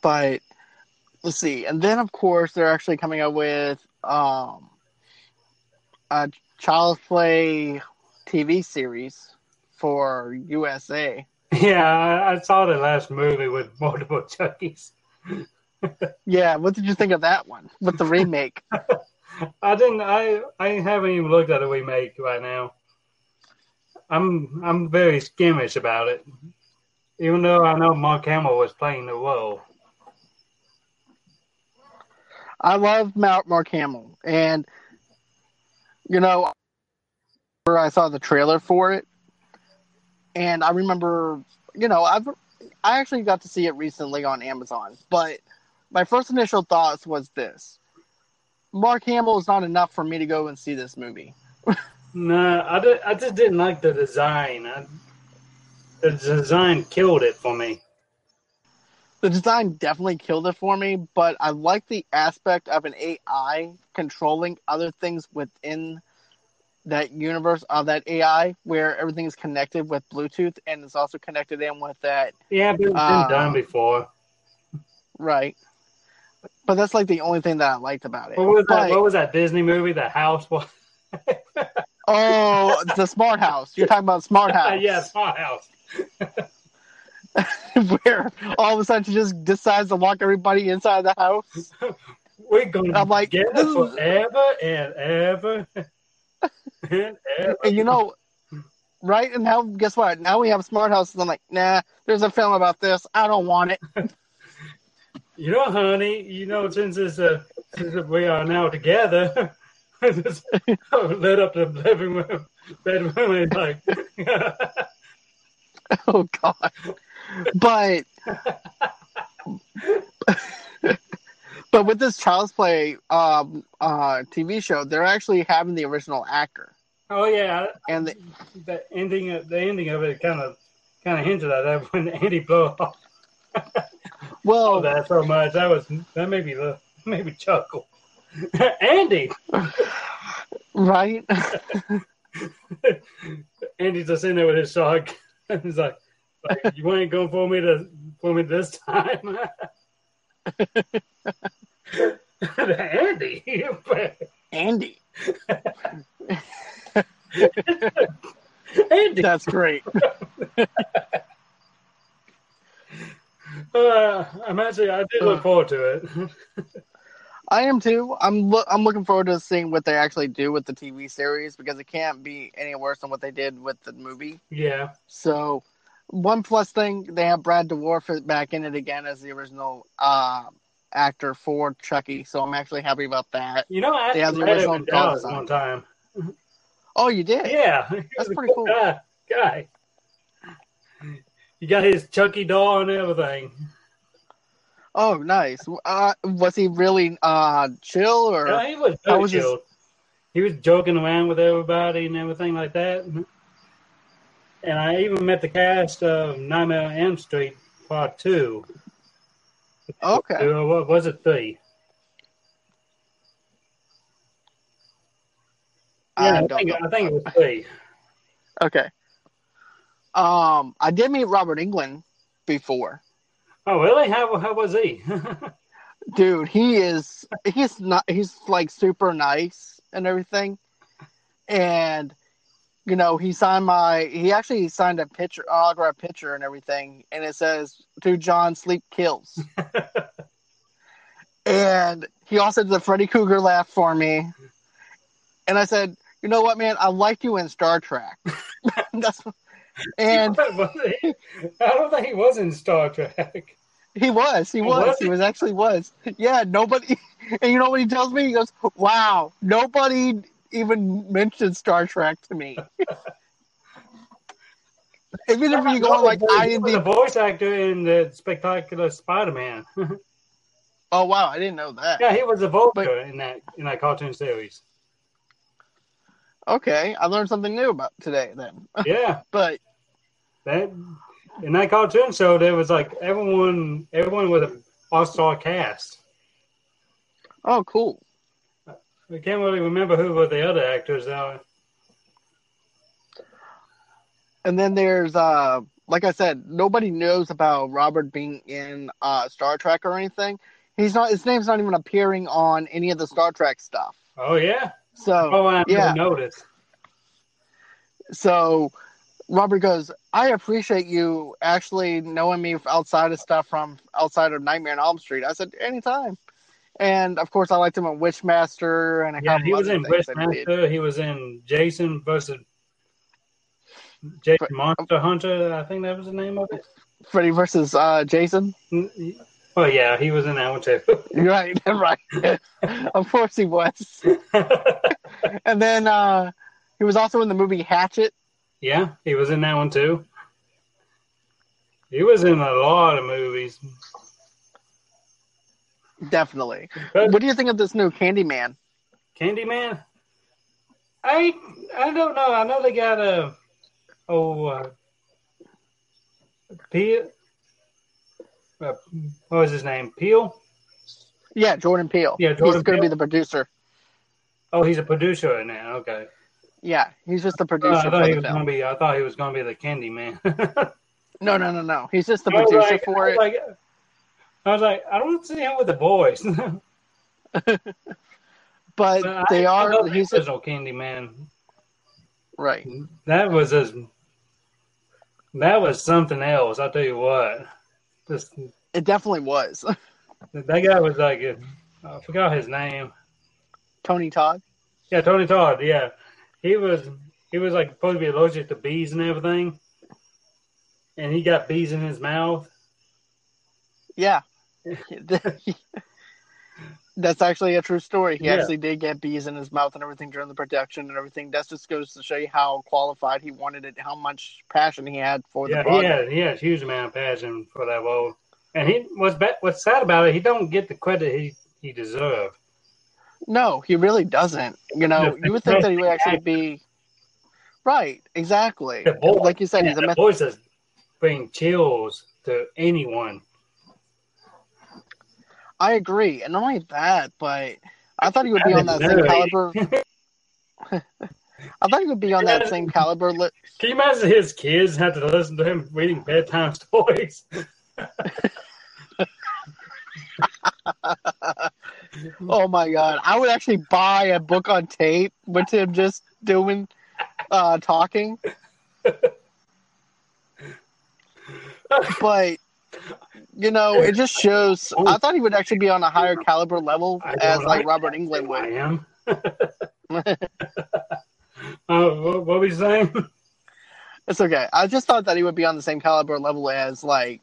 but let's see, and then of course they're actually coming up with um, a Child's Play TV series for USA. Yeah, I, I saw the last movie with multiple Chuckies. Yeah, what did you think of that one with the remake? I didn't. I I haven't even looked at the remake right now. I'm I'm very skimmish about it, even though I know Mark Hamill was playing the role. I love Mark, Mark Hamill, and you know, where I saw the trailer for it, and I remember, you know, I've I actually got to see it recently on Amazon, but my first initial thoughts was this: Mark Hamill is not enough for me to go and see this movie. No, I, did, I just didn't like the design. I, the design killed it for me. The design definitely killed it for me, but I like the aspect of an AI controlling other things within that universe of that AI, where everything is connected with Bluetooth and it's also connected in with that Yeah, but it's been Uh, done before. right. But that's like the only thing that I liked about it. What was that? But- What was that Disney movie? The House oh, the Smart House. You're talking about Smart House. yeah, Smart House. where all of a sudden she just decides to lock everybody inside the house. We're gonna I'm like, this is- forever and ever and ever. And you know, right? And now, guess what? Now we have smart houses. I'm like, nah, there's a film about this. I don't want it. You know, honey, you know, since it's uh, since we are now together, I just lit up the living room, bedroom, and like, Oh God. But but with this Child's Play um, uh, TV show, they're actually having the original actor. Oh yeah, and the, the ending of the ending of it kind of kind of hinted at that when Andy blew off well, oh, that so much. That was that made me look, made me chuckle. Andy, right? Andy's just in there with his shotgun. He's like, like, "You ain't going for me to for me this time." Andy, Andy. Andy. That's great. Uh, I'm actually, I did look forward to it. I am too. I'm lo- I'm looking forward to seeing what they actually do with the TV series because it can't be any worse than what they did with the movie. yeah, So, one plus thing they have Brad Dourif back in it again as the original uh, actor for Chucky. So I'm actually happy about that. you know, I They have the original in Dallas doll one time. Oh, you did? Yeah, That's pretty cool. Guy, guy. You got his Chucky doll and everything. Oh, nice. Uh, was he really uh, chill or? Yeah, he was was chill. He was joking around with everybody and everything like that. And I even met the cast of Nightmare on Elm Street Part Two. Okay. Uh, what was it? Three. Yeah, I, don't think, know. I think it was three. Okay. Um, I did meet Robert Englund before. Oh, really? How how was he? Dude, he is he's not he's like super nice and everything. And you know, he signed my he actually signed a picture autograph picture and everything and it says to John Sleep Kills. and he also did the Freddy Krueger laugh for me. And I said, you know what, man, I like you in Star Trek. That's and? I don't think he was in Star Trek. He was. He was. was he he? was actually was. Yeah. Nobody. And you know what he tells me? He goes, "Wow, nobody even mentioned Star Trek to me." Even if you go like he was a IMDb. voice actor in the Spectacular Spider-Man. Oh wow, I didn't know that. yeah, he was a vocal But- in that in that cartoon series. Okay, I learned something new about today then. Yeah, But that in that cartoon show, there was like everyone, everyone with an all-star cast. oh, cool. I can't really remember who were the other actors. though. And then there's uh, like I said, nobody knows about Robert being in uh Star Trek or anything. He's not. His name's not even appearing on any of the Star Trek stuff. Oh yeah, So oh I yeah. noticed. So Robert goes, I appreciate you actually knowing me outside of stuff from outside of Nightmare on Elm Street. I said, anytime. And of course, I liked him in Wishmaster and a Yeah, couple he was other in things that he did. Wishmaster. He was in Jason versus Jason But- Monster Hunter. I think that was the name of it. Freddy versus uh, Jason. Oh yeah, he was in that one too. Right, right. of course he was. And then uh, he was also in the movie Hatchet. yeah, he was in that one too. He was in a lot of movies. Definitely. But What do you think of this new Candyman? Candyman, I I don't know. I know they got a oh uh, Peele. Uh, what was his name? Peele. Yeah, Jordan Peele. Yeah, Jordan He's going to be the producer. Oh, he's a producer that. Okay. Yeah, he's just the Uh, producer I thought he was gonna be. I thought he was gonna be the Candyman. No, no, no, no. He's just the I producer like- for I it. was Like, I was like, I don't see him with the boys. but But they I are. love the He's original Candyman. right. That was a, that was something else. I'll tell you what. Just It definitely was. that guy was like, a, I forgot his name. Tony Todd. Yeah, Tony Todd. Yeah, he was he was like supposed to be allergic to bees and everything, and he got bees in his mouth. Yeah. That's actually a true story. He Yeah. actually did get bees in his mouth and everything during the production and everything. That just goes to show you how qualified he wanted it, how much passion he had for the Yeah, he project. had he had a huge amount of passion for that role, and he was ba- what's sad about it. He don't get the credit he he deserved. No, he really doesn't. You know, you would think that he would actually be Right, exactly. The like you said, yeah, he's a the myth- voices bring chills to anyone. I agree, and not only that, but I thought he would be on that same caliber. I thought he would be on that same caliber. Li- Can you imagine his kids had to listen to him reading bedtime stories? oh my god, I would actually buy a book on tape with him just doing uh talking. but you know, it just shows. I thought he would actually be on a higher caliber level as like Robert. Englund I would. am. uh, what, what were you saying? It's okay. I just thought that he would be on the same caliber level as like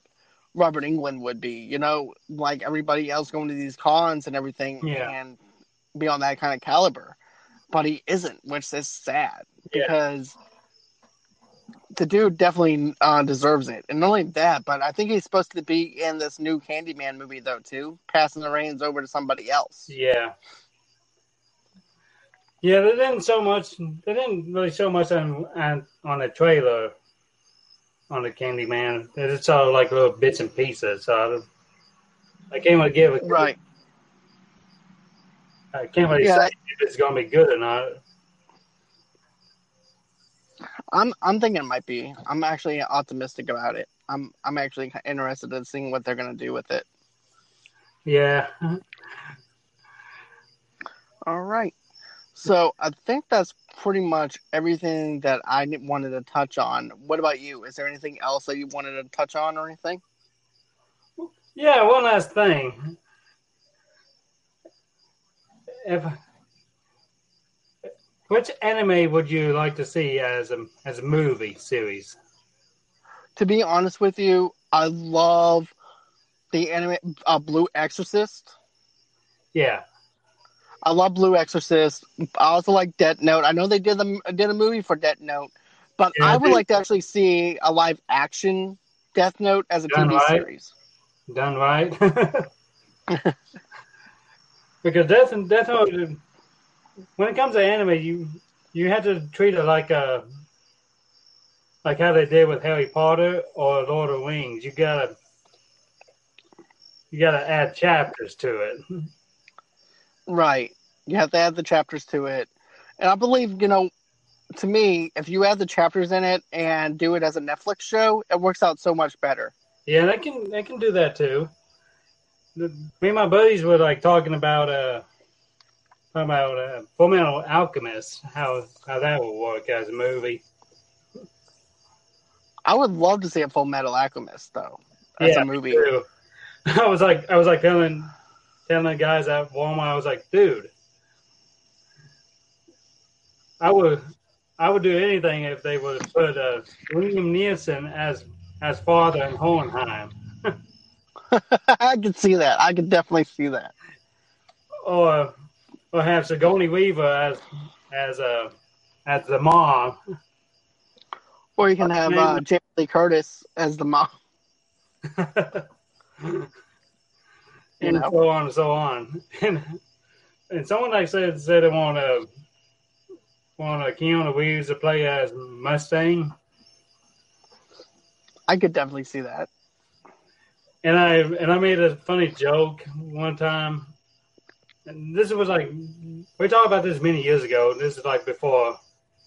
Robert Englund would be. You know, like everybody else going to these cons and everything, Yeah. and be on that kind of caliber. But he isn't, which is sad Yeah. because the dude definitely uh, deserves it. And not only that, but I think he's supposed to be in this new Candyman movie though too, passing the reins over to somebody else. Yeah. Yeah, they didn't so much. They didn't really show much on on, on the trailer on the Candyman. Just saw like little bits and pieces. So I, I can't really give it. Right. I can't really Yeah. say if it's going to be good or not. I'm I'm thinking it might be. I'm actually optimistic about it. I'm I'm actually interested in seeing what they're gonna do with it. Yeah. All right. So I think that's pretty much everything that I wanted to touch on. What about you? Is there anything else that you wanted to touch on or anything? Yeah, one last thing. If which anime would you like to see as a as a movie series? To be honest with you, I love the anime uh, Blue Exorcist. Yeah, I love Blue Exorcist. I also like Death Note. I know they did the did a movie for Death Note, but Yeah, I would they- like to actually see a live action Death Note as a TV right. series. done right. because Death and Death Note, when it comes to anime, you you have to treat it like a like how they did with Harry Potter or Lord of the Rings. You gotta you gotta add chapters to it. Right. You have to add the chapters to it. And I believe, you know, to me, if you add the chapters in it and do it as a Netflix show, it works out so much better. Yeah, they can they can do that too. The- Me and my buddies were like talking about uh talking about uh, Full Metal Alchemist, how how that would work as a movie. I would love to see a Full Metal Alchemist, though, as yeah, a movie. too. I was like I was like telling telling the guys at Walmart, I was like, dude, I would I would do anything if they would put uh, William Nielsen as as father in Hohenheim. I could see that. I could definitely see that. or or have Sigourney Weaver as as a as the mom. Or you can have uh, Jamie Lee Curtis as the mom. and know. so on and so on. And and someone like said said they want to want a Keanu Reeves to play as Mustang. I could definitely see that. And I and I made a funny joke one time. And this was like we talked about this many years ago. This is like before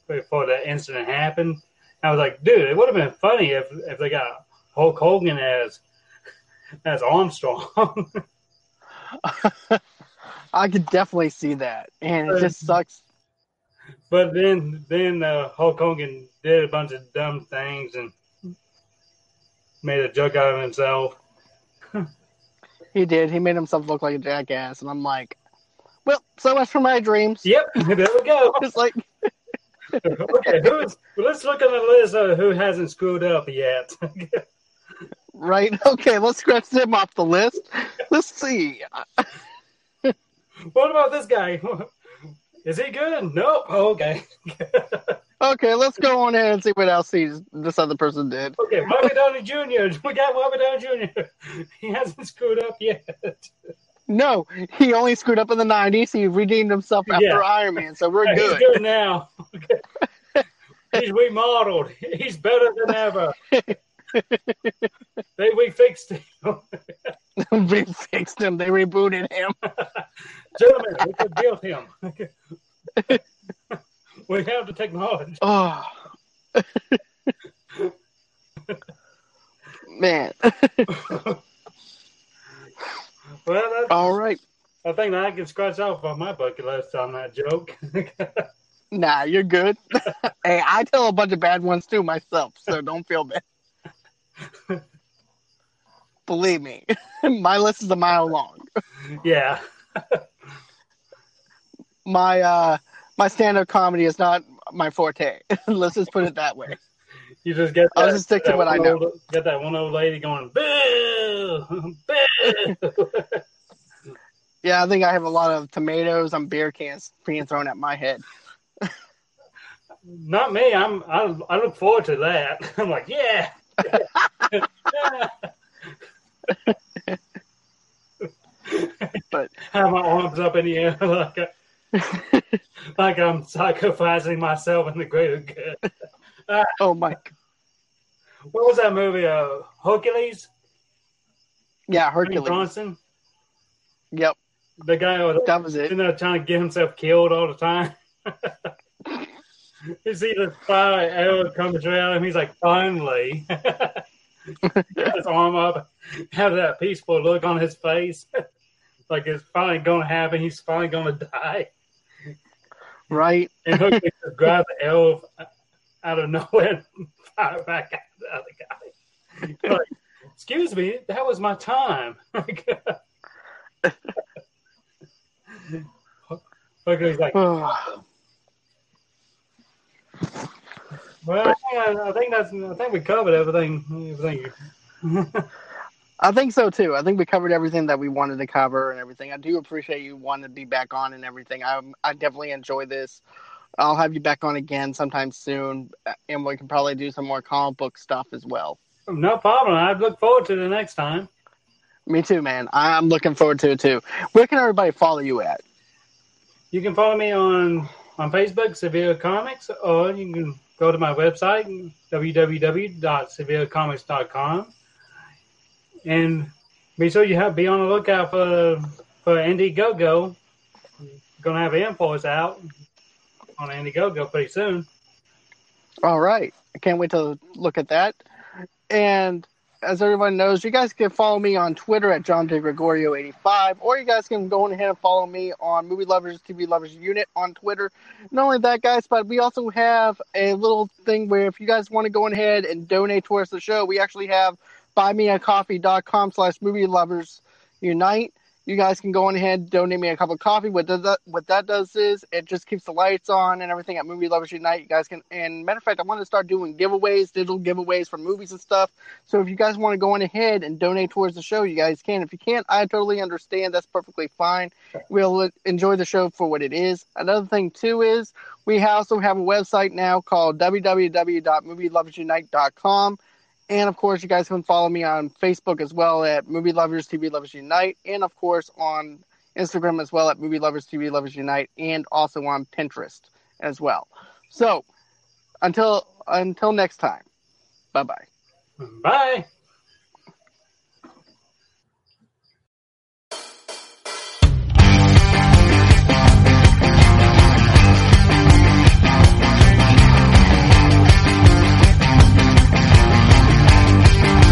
before the incident happened. I was like, dude, it would have been funny if if they got Hulk Hogan as as Armstrong. I could definitely see that. And it just sucks. but then then uh, Hulk Hogan did a bunch of dumb things and made a joke out of himself. He did. He made himself look like a jackass. And I'm like, well, so much for my dreams. Yep, there we go. It's like, okay, who's, let's look at the list of who hasn't screwed up yet. right? Okay, let's scratch him off the list. Let's see. what about this guy? Is he good? Nope. Oh, okay. Okay, let's go on ahead and see what else he's, this other person did. okay, Robert Downey Jr. We got Robert Downey Jr. He hasn't screwed up yet. No, he only screwed up in the 90s. He redeemed himself after Yeah. Iron Man, so we're He's good. He's good now. he's remodeled. He's better than ever. they we fixed him. we fixed him. They rebooted him. Gentlemen, we could build him. we have the technology. Oh. Man. All right. I think I can scratch off on my bucket list on that joke. Nah, you're good. hey, I tell a bunch of bad ones too myself, so don't feel bad. Believe me, my list is a mile long. yeah. My uh my stand up comedy is not my forte. Let's just put it that way. You just get that, I'll just stick to what I know. Old, get that one old lady going, boo, boo. Yeah, I think I have a lot of tomatoes and beer cans being thrown at my head. Not me. I'm. I, I look forward to that. I'm like, yeah. But have my arms up in the air like I, like I'm sacrificing myself in the greater good. oh my What was that movie? Uh, Hercules. yeah, Hercules. Johnson. Yep, The guy was that was it. sitting there trying to get himself killed all the time. you see the fire arrow coming through at him. He's like, finally. Got his arm up, have that peaceful look on his face. like it's finally going to happen. He's finally going to die. Right? And Hook just grab the arrow out of nowhere and fire back at the other guy. Like, excuse me, that was my time. Hercules like, well, I think, I think that's, I think we covered everything. Everything. I think so too. I think we covered everything that we wanted to cover and everything. I do appreciate you wanting to be back on and everything. I I definitely enjoy this. I'll have you back on again sometime soon, and we can probably do some more comic book stuff as well. No problem. I look forward to the next time. Me too, man. I'm looking forward to it too. Where can everybody follow you at? You can follow me on on Facebook, Severe Comics, or you can go to my website, www.severecomics.com, and be sure you have be on the lookout for for Indiegogo. Going to have infos out on Indiegogo pretty soon. All right. I can't wait to look at that. And as everyone knows, you guys can follow me on Twitter at John J. Gregorio85, or you guys can go ahead and follow me on Movie Lovers TV Lovers Unite on Twitter. Not only that, guys, but we also have a little thing where if you guys want to go ahead and donate towards the show, we actually have buymeacoffee.com slash movie lovers unite. You guys can go on ahead donate me a cup of coffee. What does that what that does is it just keeps the lights on and everything at Movie Lovers Unite. You guys can and matter of fact, I want to start doing giveaways, digital giveaways for movies and stuff. So if you guys want to go on ahead and donate towards the show, you guys can. If you can't, I totally understand. That's perfectly fine. We'll enjoy the show for what it is. Another thing too is we also have a website now called www.movieloversunite.com. And of course, you guys can follow me on Facebook as well at Movie Lovers TV Lovers Unite, and of course on Instagram as well at Movie Lovers TV Lovers Unite, and also on Pinterest as well. So until until next time, bye bye. Bye.